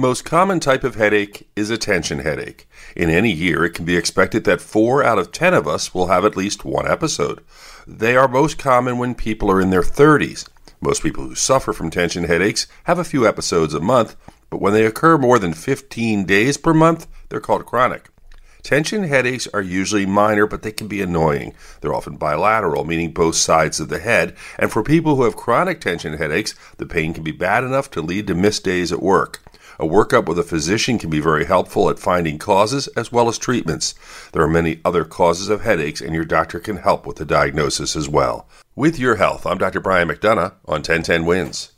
most common type of headache is a tension headache. In any year, it can be expected that 4 out of 10 of us will have at least one episode. They are most common when people are in their 30s. Most people who suffer from tension headaches have a few episodes a month, but when they occur more than 15 days per month, they're called chronic. Tension headaches are usually minor, but they can be annoying. They're often bilateral, meaning both sides of the head, and for people who have chronic tension headaches, the pain can be bad enough to lead to missed days at work. A workup with a physician can be very helpful at finding causes as well as treatments. There are many other causes of headaches, and your doctor can help with the diagnosis as well. With your health, I'm Dr. Brian McDonough on 1010 WINS.